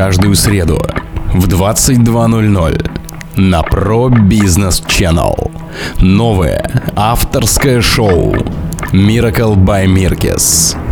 Каждую среду в 22.00 на Pro Business Channel. Новое авторское шоу Miracle by Mirkes.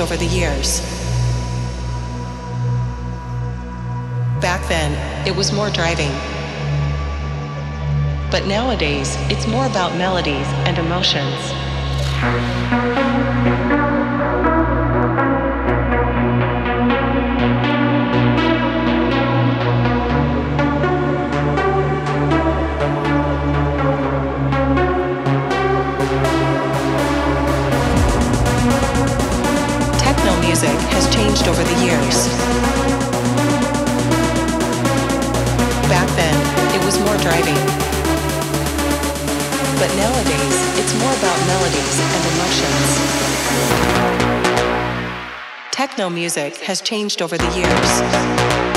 Over the years. Back then, it was more driving. But nowadays, it's more about melodies and emotions. Over the years. Back then, it was more driving. But nowadays, it's more about melodies and emotions. Techno music has changed over the years.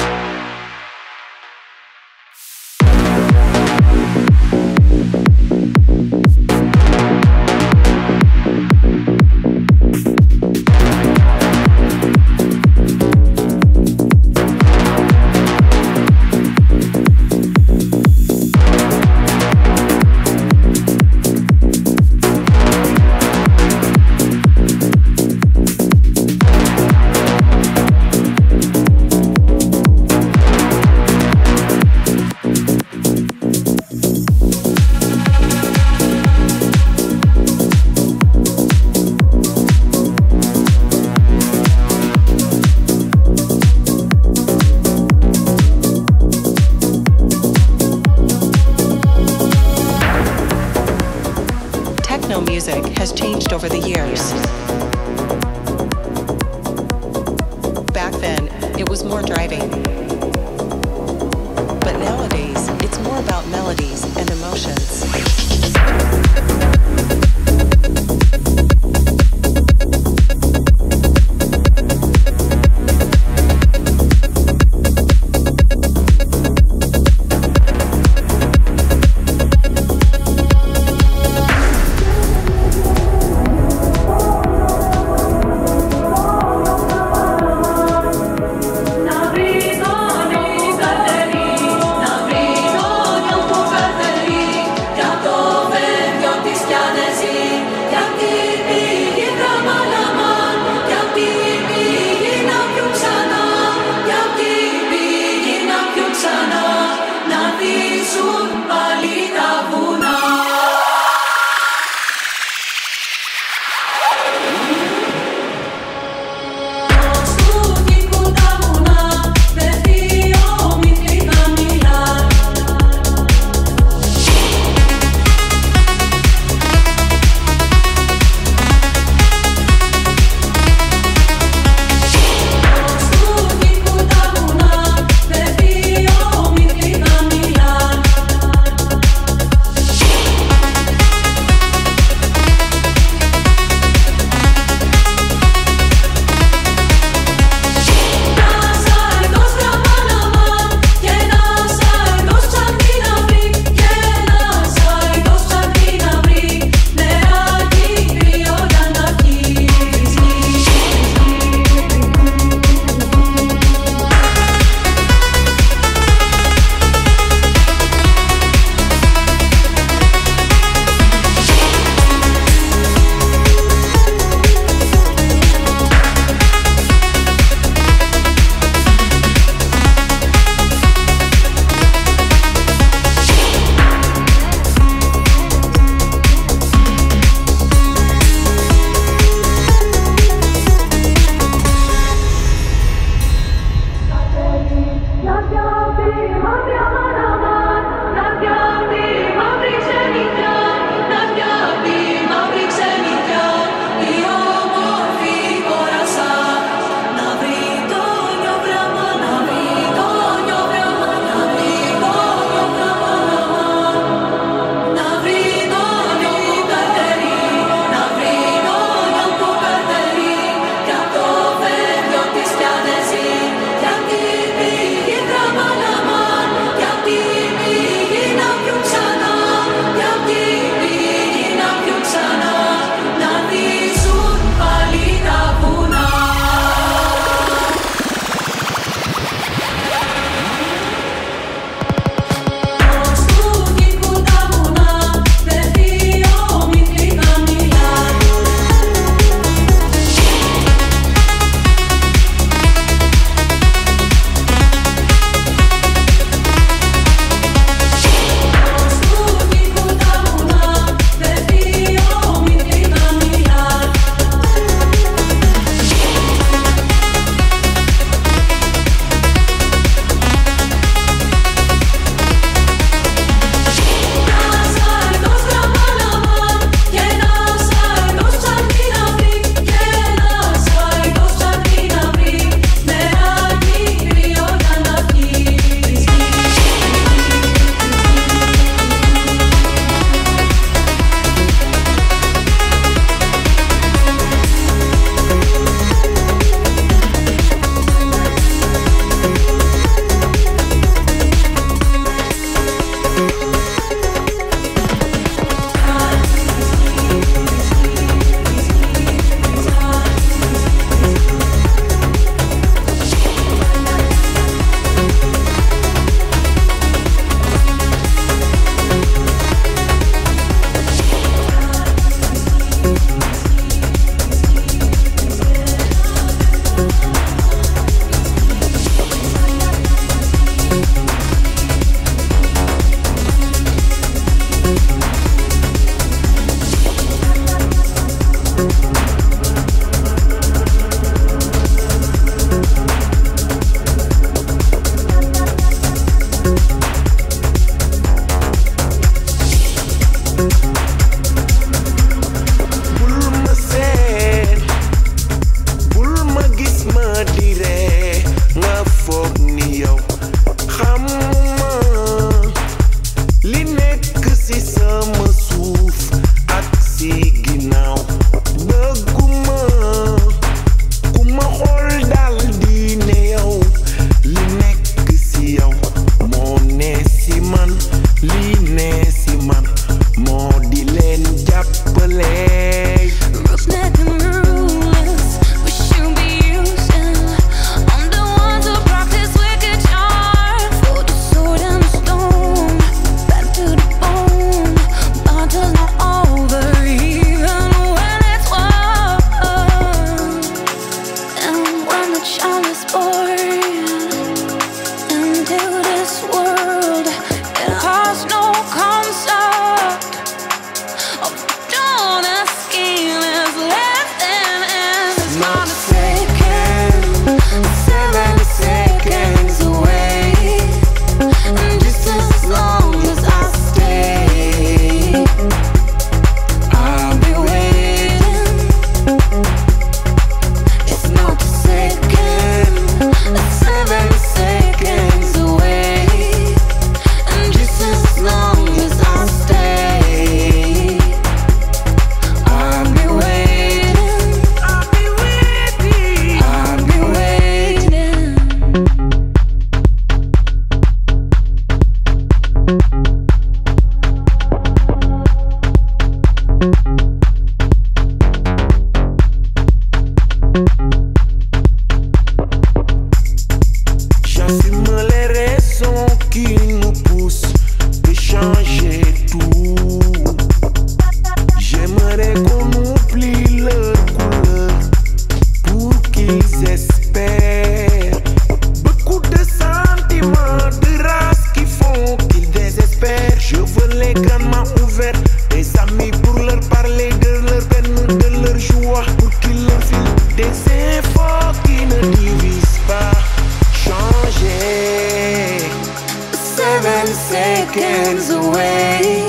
seconds away.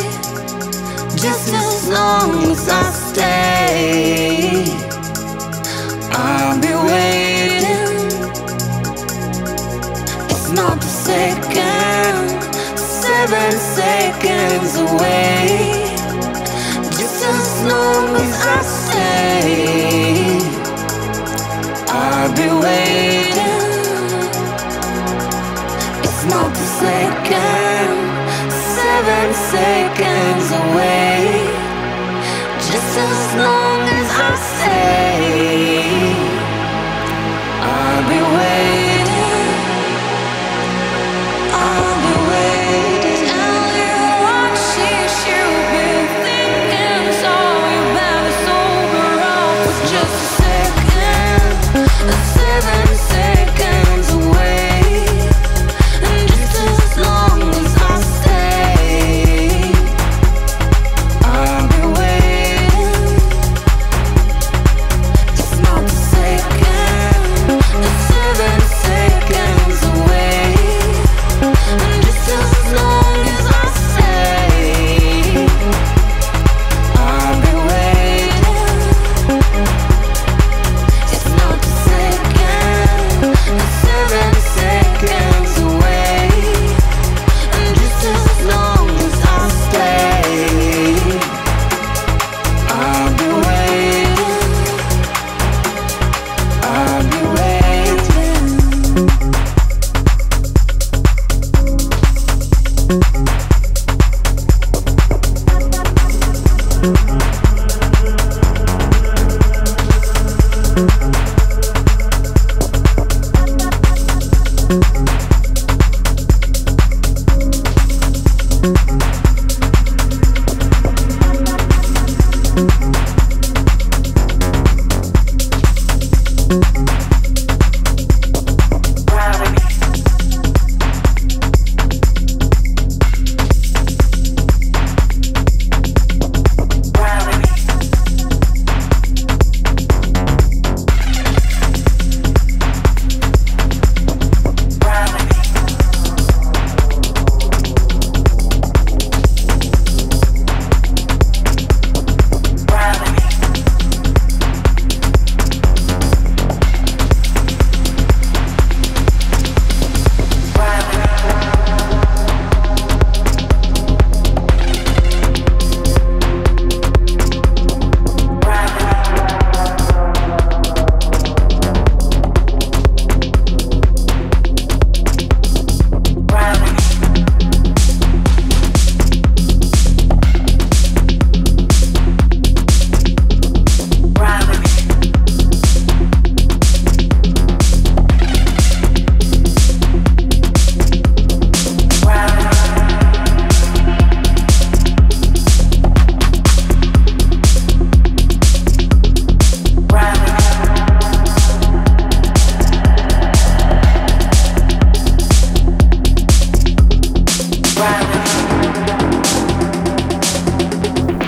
Just as long as I stay, I'll be waiting. It's not the second, seven seconds away. Just as long as I stay, I'll be waiting. It's not the second seconds away. Just as long as I stay.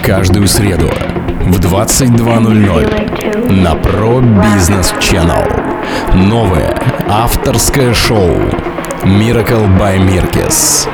Каждую среду в 22.00 на Pro Business Channel. Новое авторское шоу Miracle by Mirkes.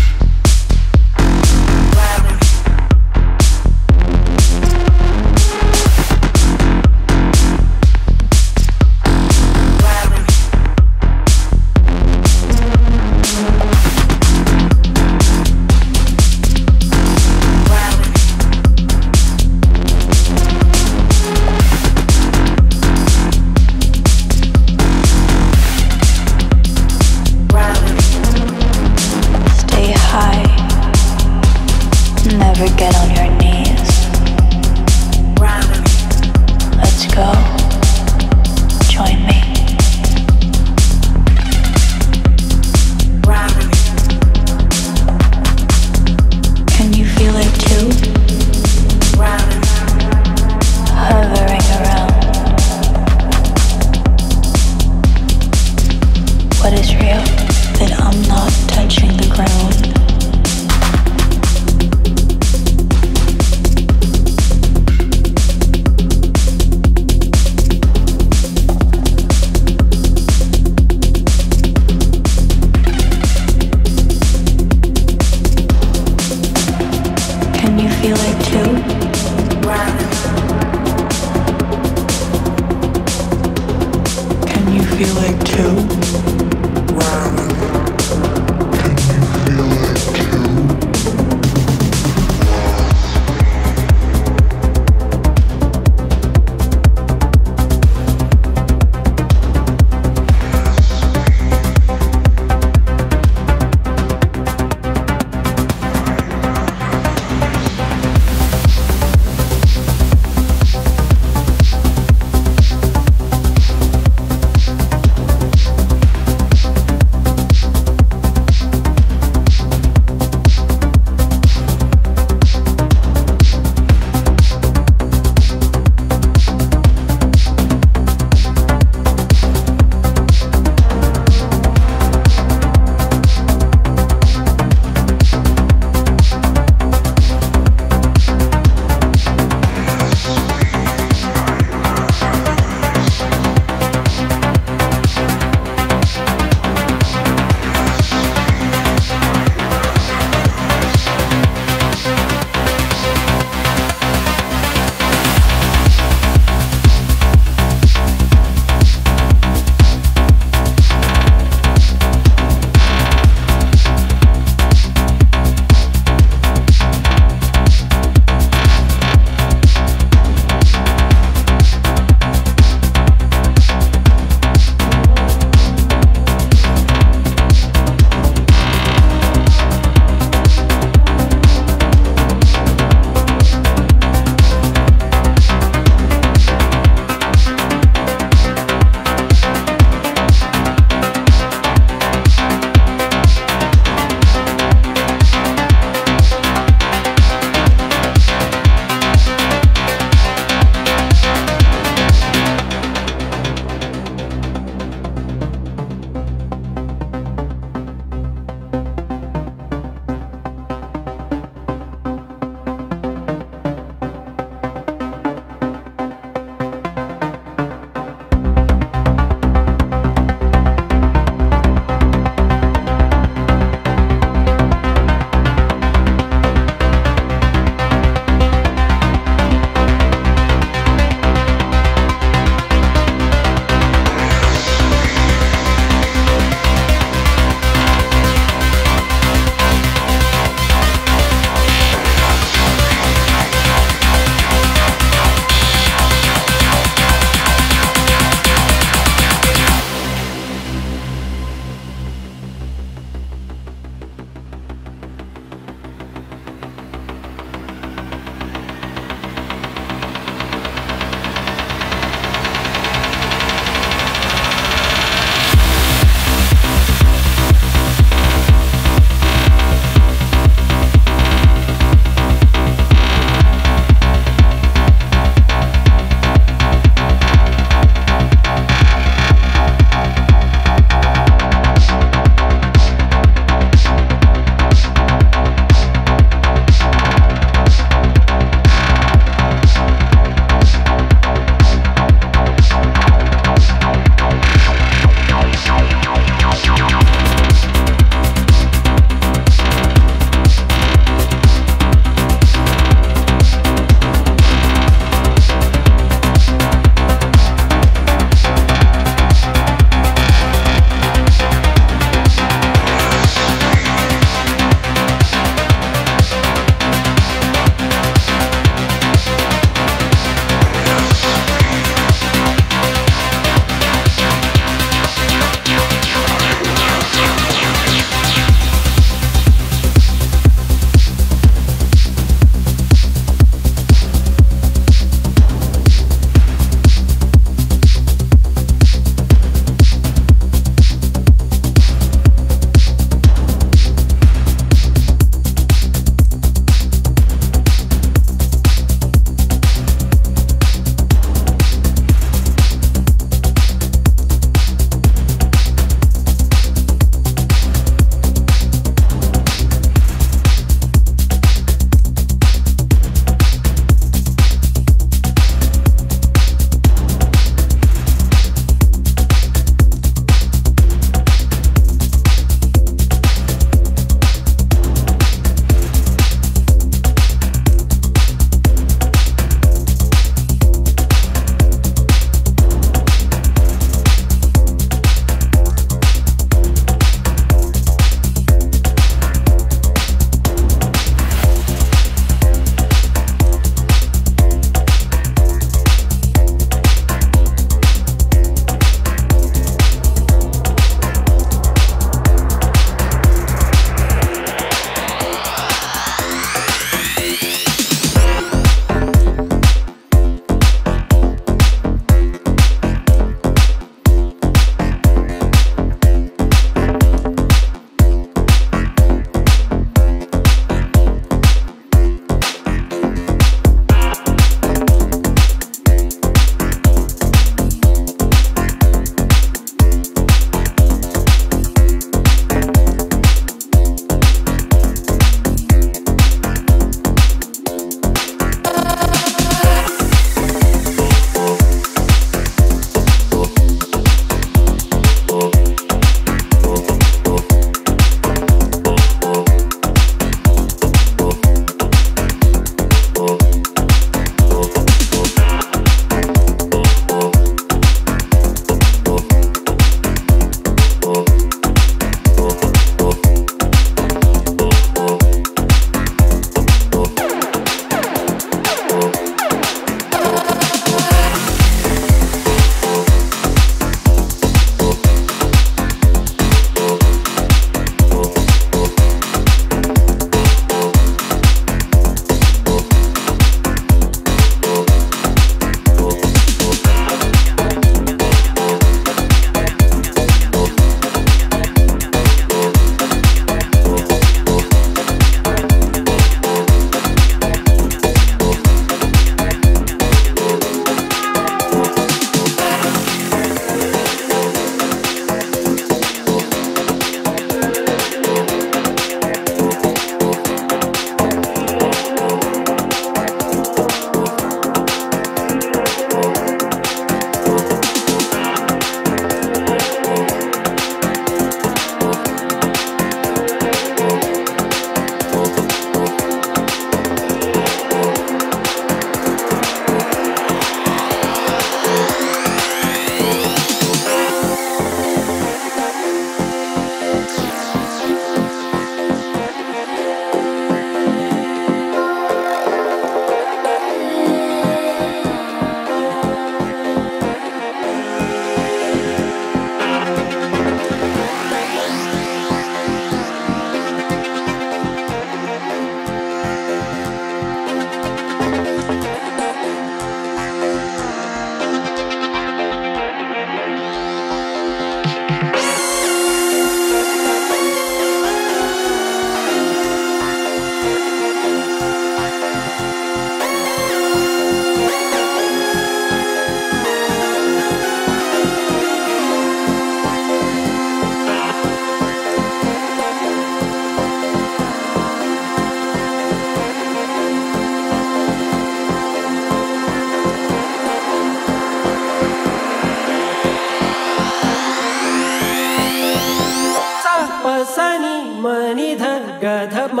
ग धम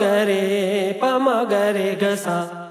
गरे पमगरे गसा।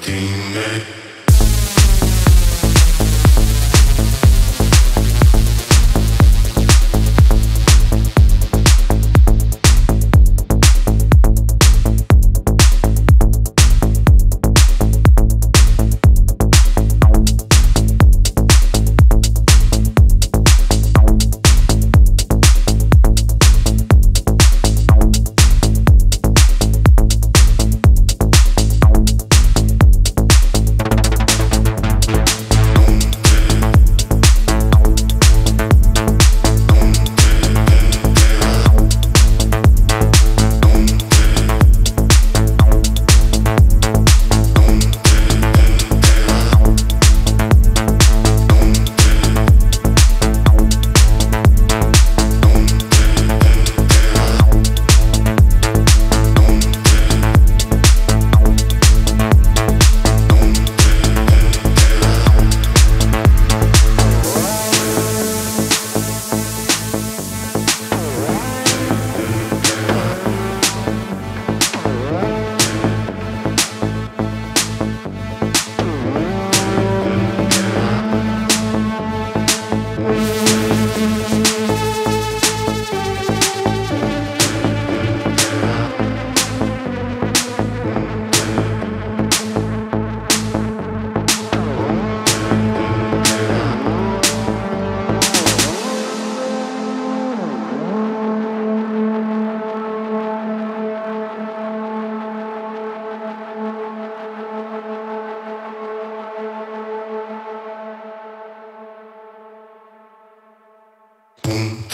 redeem.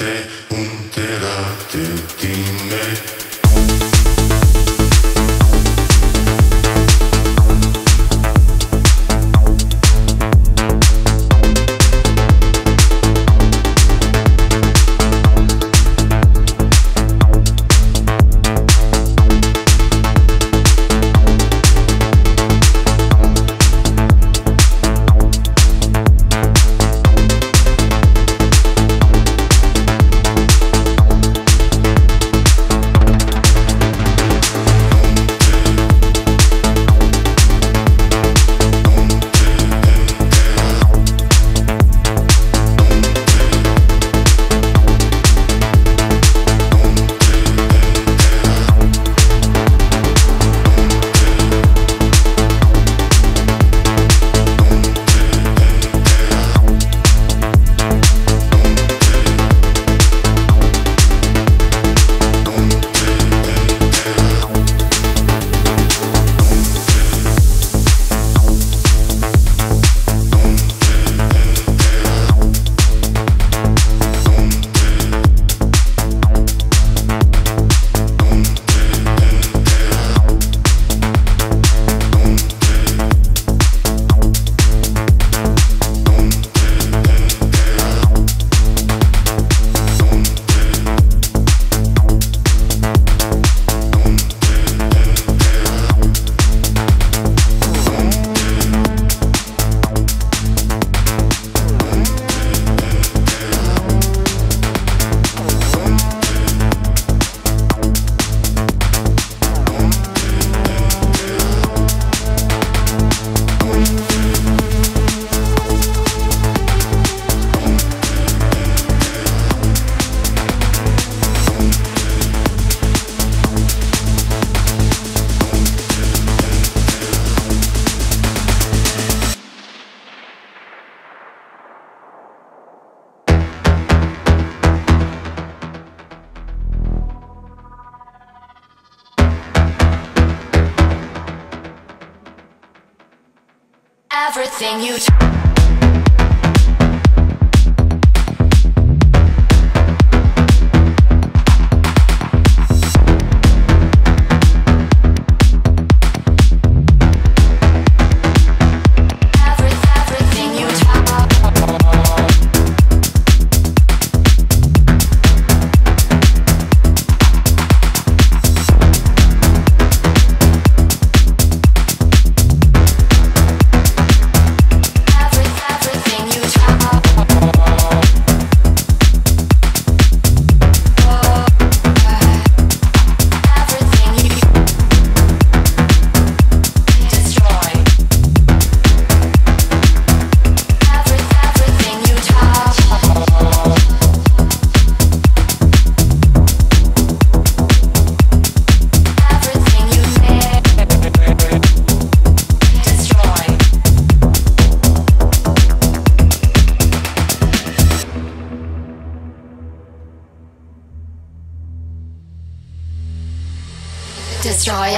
Yeah.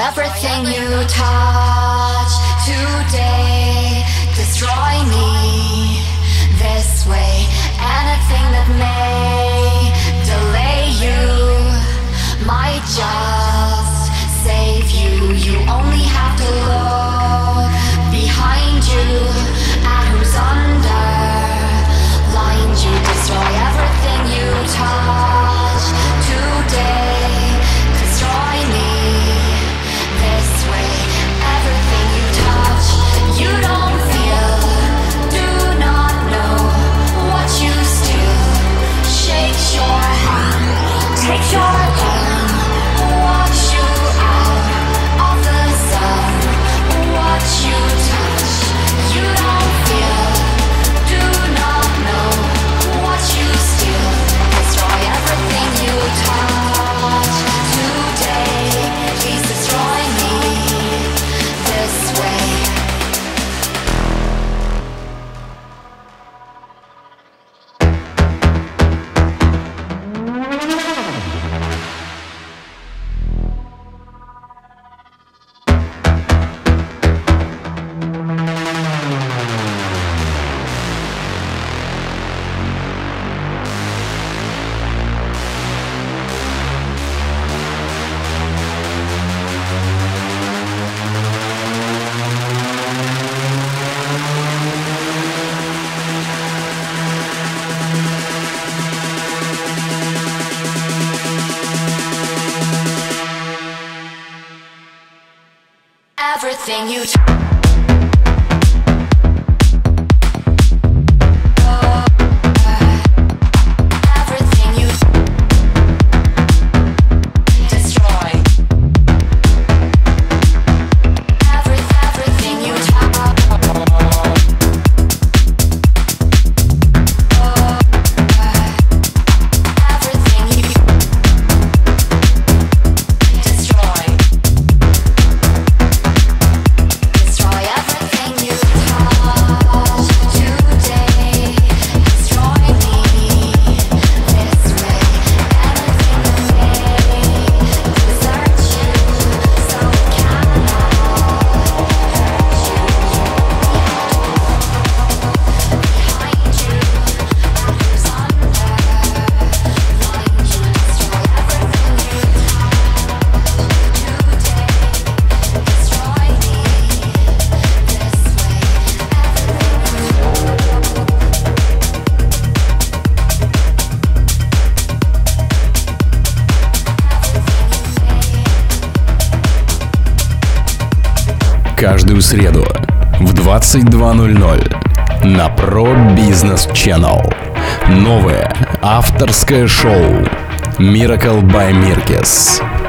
everything you touch today. Destroy me this way. Anything that makes thing you. каждую среду в 22.00 на Pro Business Channel. Новое авторское шоу Miracle by Mirkes.